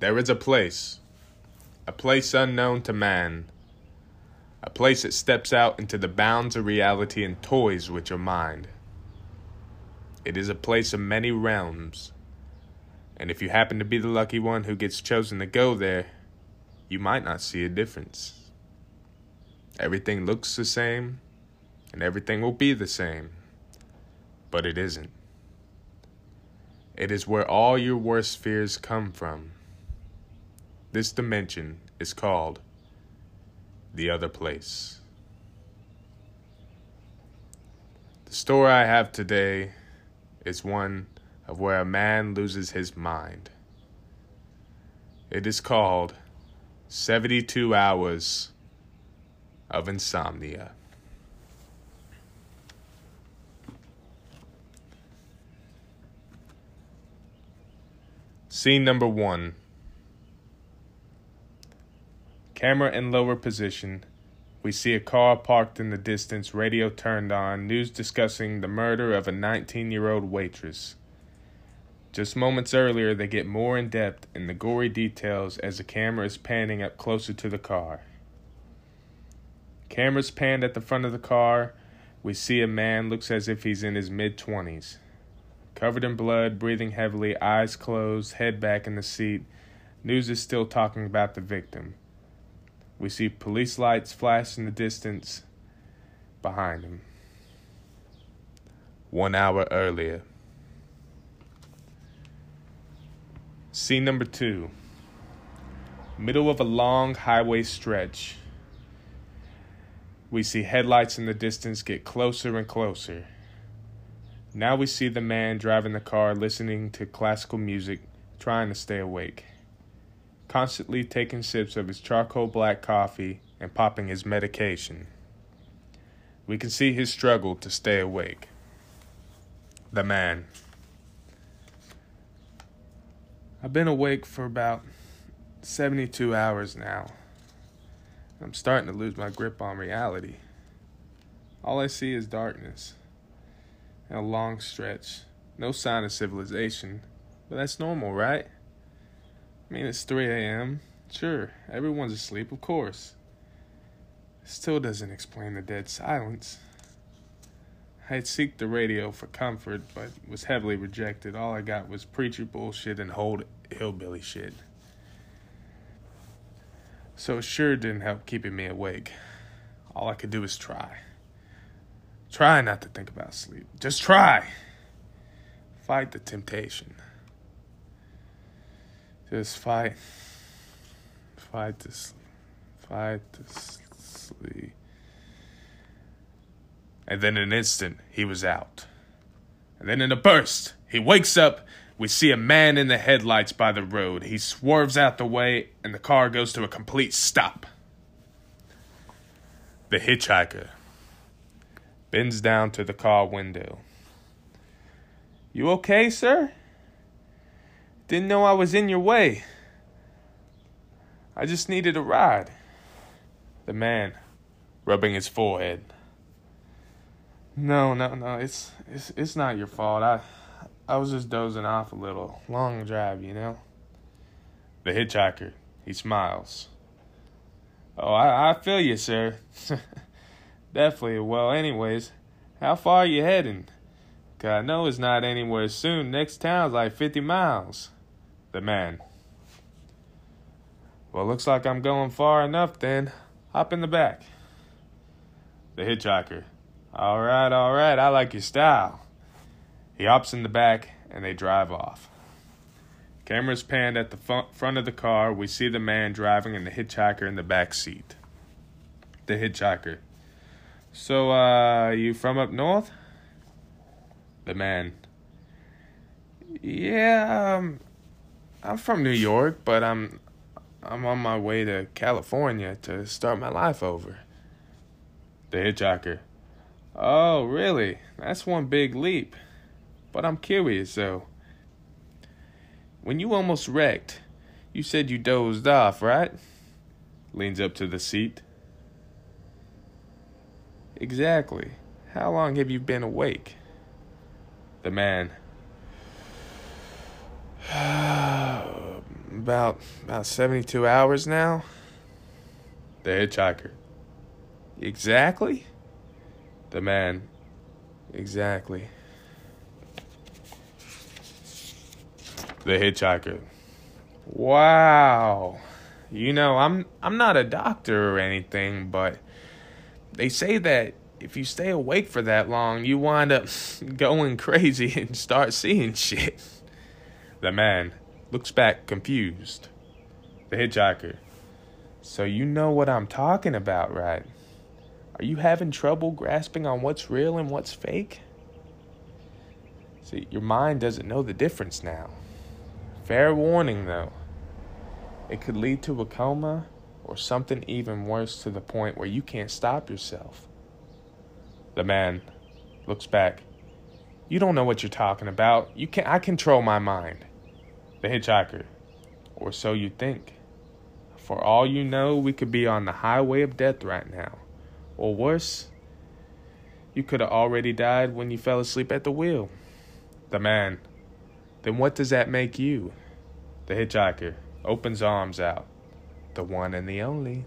There is a place, a place unknown to man, a place that steps out into the bounds of reality and toys with your mind. It is a place of many realms, and if you happen to be the lucky one who gets chosen to go there, you might not see a difference. Everything looks the same, and everything will be the same, but it isn't. It is where all your worst fears come from. This dimension is called the other place. The story I have today is one of where a man loses his mind. It is called 72 Hours of Insomnia. Scene number one. Camera in lower position. We see a car parked in the distance, radio turned on, news discussing the murder of a 19 year old waitress. Just moments earlier, they get more in depth in the gory details as the camera is panning up closer to the car. Cameras panned at the front of the car. We see a man looks as if he's in his mid 20s. Covered in blood, breathing heavily, eyes closed, head back in the seat. News is still talking about the victim. We see police lights flash in the distance behind him. One hour earlier. Scene number two. Middle of a long highway stretch. We see headlights in the distance get closer and closer. Now we see the man driving the car listening to classical music, trying to stay awake constantly taking sips of his charcoal black coffee and popping his medication. We can see his struggle to stay awake. The man. I've been awake for about 72 hours now. I'm starting to lose my grip on reality. All I see is darkness and a long stretch. No sign of civilization, but that's normal, right? I mean, it's 3 a.m. Sure, everyone's asleep, of course. Still doesn't explain the dead silence. I'd seek the radio for comfort, but was heavily rejected. All I got was preacher bullshit and old hillbilly shit. So it sure didn't help keeping me awake. All I could do was try. Try not to think about sleep. Just try. Fight the temptation. Just fight. Fight this. Fight this sleep. And then in an instant, he was out. And then in a burst, he wakes up. We see a man in the headlights by the road. He swerves out the way, and the car goes to a complete stop. The hitchhiker bends down to the car window. You okay, sir? Didn't know I was in your way. I just needed a ride. The man, rubbing his forehead. No, no, no. It's it's it's not your fault. I I was just dozing off a little. Long drive, you know. The hitchhiker, he smiles. Oh, I, I feel you, sir. Definitely. Well, anyways, how far are you heading? Cause I know it's not anywhere soon. Next town's like 50 miles the man. Well, looks like I'm going far enough then. Hop in the back. The hitchhiker. All right, all right, I like your style. He hops in the back and they drive off. Cameras panned at the front of the car. We see the man driving and the hitchhiker in the back seat. The hitchhiker. So, uh, you from up north? The man. Yeah, um, I'm from New York, but I'm I'm on my way to California to start my life over. The hitchhiker. Oh, really? That's one big leap. But I'm curious though. When you almost wrecked, you said you dozed off, right? Leans up to the seat. Exactly. How long have you been awake? The man. About about 72 hours now. The hitchhiker. Exactly? The man. Exactly. The hitchhiker. Wow. You know, I'm I'm not a doctor or anything, but they say that if you stay awake for that long, you wind up going crazy and start seeing shit. The man looks back confused. The hitchhiker. So you know what I'm talking about, right? Are you having trouble grasping on what's real and what's fake? See, your mind doesn't know the difference now. Fair warning, though. It could lead to a coma or something even worse to the point where you can't stop yourself. The man looks back. You don't know what you're talking about. You can I control my mind. The hitchhiker. Or so you think. For all you know, we could be on the highway of death right now. Or worse, you could have already died when you fell asleep at the wheel. The man. Then what does that make you? The hitchhiker opens arms out. The one and the only.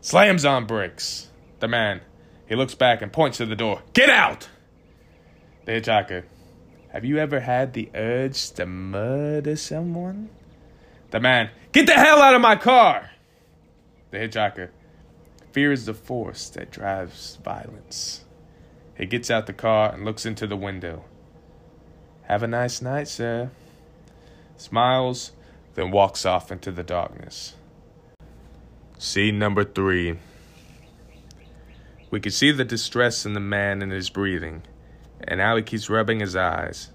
Slams on brakes. The man. He looks back and points to the door. Get out! The hitchhiker. Have you ever had the urge to murder someone? The man. Get the hell out of my car! The hitchhiker. Fear is the force that drives violence. He gets out the car and looks into the window. Have a nice night, sir. Smiles, then walks off into the darkness. Scene number three. We can see the distress in the man and his breathing, and how he keeps rubbing his eyes.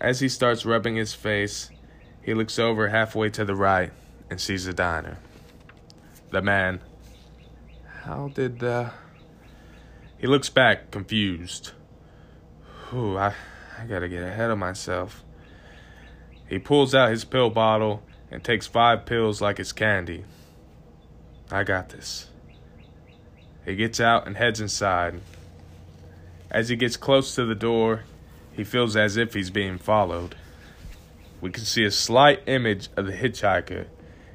As he starts rubbing his face, he looks over halfway to the right and sees the diner. The man. How did the. He looks back, confused. Whew, I, I gotta get ahead of myself. He pulls out his pill bottle and takes five pills like it's candy. I got this. He gets out and heads inside. As he gets close to the door, he feels as if he's being followed. We can see a slight image of the hitchhiker.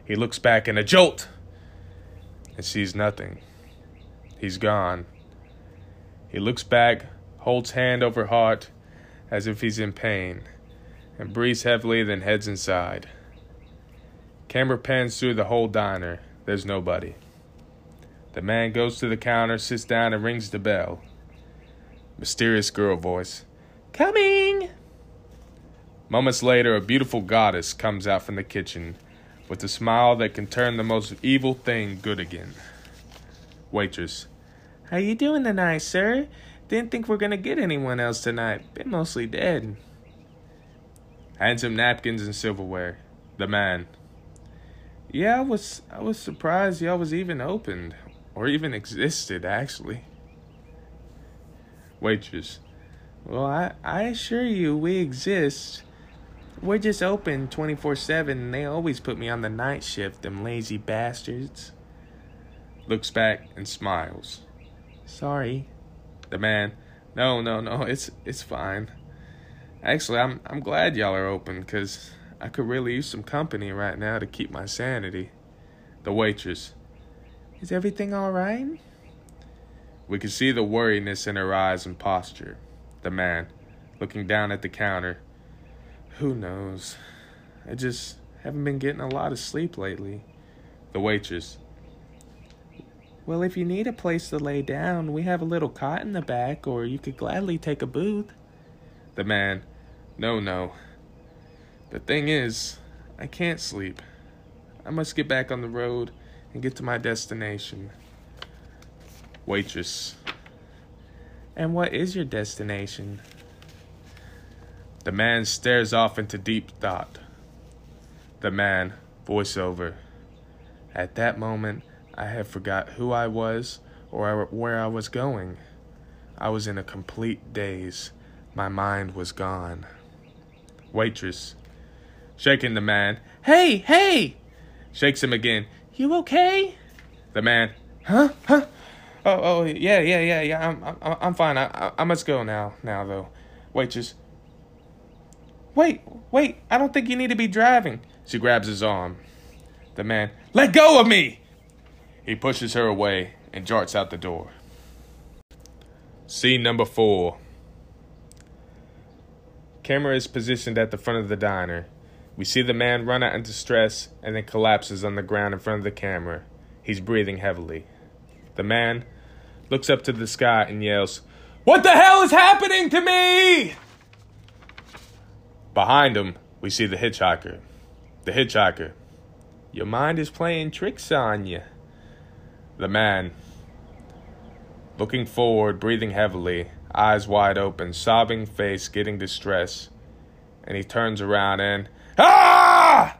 He looks back in a jolt and sees nothing. He's gone. He looks back, holds hand over heart as if he's in pain, and breathes heavily, then heads inside. Camera pans through the whole diner. There's nobody. The man goes to the counter, sits down, and rings the bell. Mysterious girl voice. Coming! Moments later, a beautiful goddess comes out from the kitchen with a smile that can turn the most evil thing good again. Waitress. How you doing tonight, sir? Didn't think we're gonna get anyone else tonight. Been mostly dead. Hands him napkins and silverware. The man. Yeah, I was I was surprised y'all was even opened. Or even existed, actually. Waitress. Well, I, I assure you we exist. We're just open 24 7 and they always put me on the night shift, them lazy bastards. Looks back and smiles. Sorry. The man. No, no, no, it's it's fine. Actually, I'm I'm glad y'all are open cuz I could really use some company right now to keep my sanity. The waitress. Is everything all right? We can see the worriness in her eyes and posture. The man, looking down at the counter. Who knows? I just haven't been getting a lot of sleep lately. The waitress. Well, if you need a place to lay down, we have a little cot in the back, or you could gladly take a booth. The man. No, no. The thing is, I can't sleep. I must get back on the road and get to my destination. Waitress. And what is your destination? The man stares off into deep thought. The man, voiceover. At that moment, I had forgot who I was or where I was going. I was in a complete daze. My mind was gone. Waitress, shaking the man. Hey, hey! Shakes him again. You okay? The man. Huh? Huh? Oh, oh, yeah, yeah, yeah, yeah. I'm, I'm, I'm fine. I, I, I must go now. Now, though. Waitress. Wait, wait, I don't think you need to be driving. She grabs his arm. The man, let go of me! He pushes her away and jarts out the door. Scene number four. Camera is positioned at the front of the diner. We see the man run out in distress and then collapses on the ground in front of the camera. He's breathing heavily. The man looks up to the sky and yells, What the hell is happening to me? Behind him, we see the hitchhiker. The hitchhiker. Your mind is playing tricks on you. The man. Looking forward, breathing heavily, eyes wide open, sobbing face, getting distressed. And he turns around and. Ah!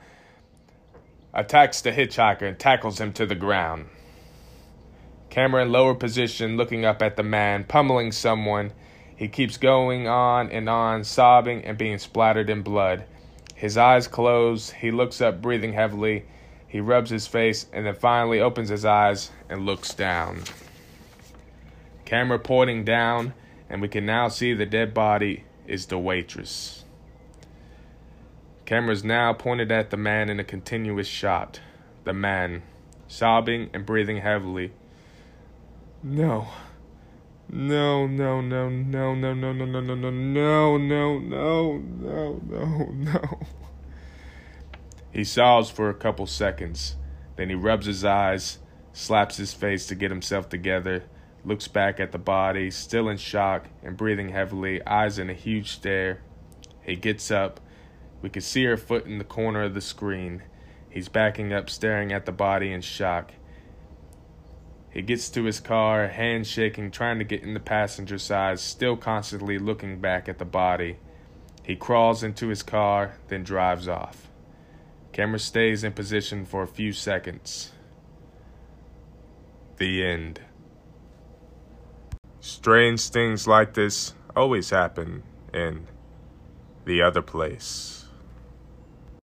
Attacks the hitchhiker and tackles him to the ground. Camera in lower position, looking up at the man, pummeling someone. He keeps going on and on, sobbing and being splattered in blood. His eyes close. He looks up, breathing heavily. He rubs his face and then finally opens his eyes and looks down. Camera pointing down, and we can now see the dead body is the waitress. Camera's now pointed at the man in a continuous shot. The man, sobbing and breathing heavily. No. No, no, no, no, no, no, no, no, no, no, no, no, no, no, no, no. He sobs for a couple seconds. Then he rubs his eyes, slaps his face to get himself together, looks back at the body, still in shock and breathing heavily, eyes in a huge stare. He gets up. We can see her foot in the corner of the screen. He's backing up, staring at the body in shock. He gets to his car, hands shaking, trying to get in the passenger side, still constantly looking back at the body. He crawls into his car, then drives off. Camera stays in position for a few seconds. The end. Strange things like this always happen in the other place.